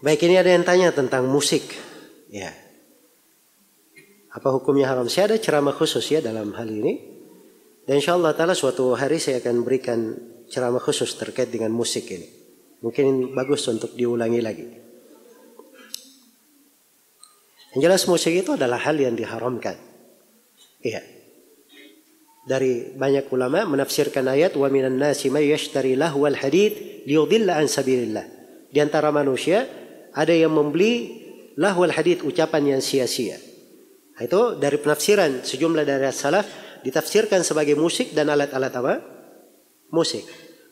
Baik ini ada yang tanya tentang musik. Ya. Apa hukumnya haram? Saya ada ceramah khusus ya dalam hal ini. Dan insya Allah ta'ala suatu hari saya akan berikan ceramah khusus terkait dengan musik ini. Mungkin bagus untuk diulangi lagi. Yang jelas musik itu adalah hal yang diharamkan. Iya. Dari banyak ulama menafsirkan ayat wa minan nasi may yashtari lahwal hadid liyudilla an sabilillah. Di antara manusia ada yang membeli lahwal hadith ucapan yang sia-sia. Itu dari penafsiran sejumlah dari salaf ditafsirkan sebagai musik dan alat-alat apa? Musik.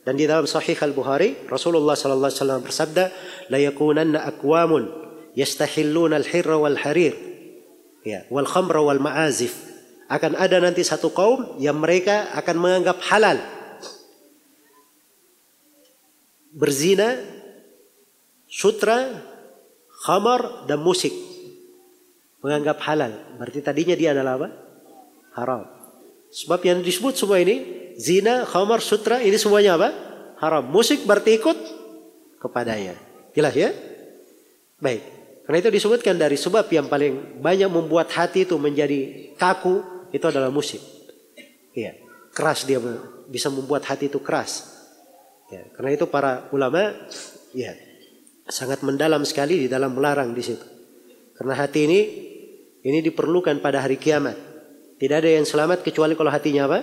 Dan di dalam Sahih Al Bukhari Rasulullah sallallahu alaihi wasallam bersabda, "La yakunanna aqwamun yastahilluna al-hirra wal harir ya wal ma'azif." Akan ada nanti satu kaum yang mereka akan menganggap halal berzina sutra, khamar dan musik menganggap halal. Berarti tadinya dia adalah apa? Haram. Sebab yang disebut semua ini zina, khamar, sutra ini semuanya apa? Haram. Musik berarti ikut kepadanya. Jelas ya? Baik. Karena itu disebutkan dari sebab yang paling banyak membuat hati itu menjadi kaku itu adalah musik. Iya. Keras dia bisa membuat hati itu keras. Ya, karena itu para ulama ya sangat mendalam sekali di dalam melarang di situ. Karena hati ini ini diperlukan pada hari kiamat. Tidak ada yang selamat kecuali kalau hatinya apa?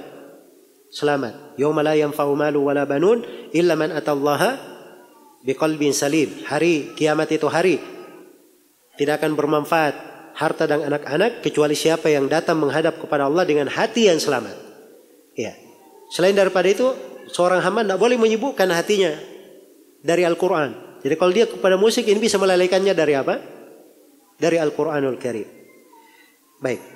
Selamat. Yauma la yanfa'u malu wala banun illa man atallaha biqalbin salim. Hari kiamat itu hari tidak akan bermanfaat harta dan anak-anak kecuali siapa yang datang menghadap kepada Allah dengan hati yang selamat. Ya. Selain daripada itu, seorang hamba tidak boleh menyibukkan hatinya dari Al-Quran. Jadi kalau dia kepada musik ini bisa melalaikannya dari apa? Dari Al-Quranul Karim. Baik.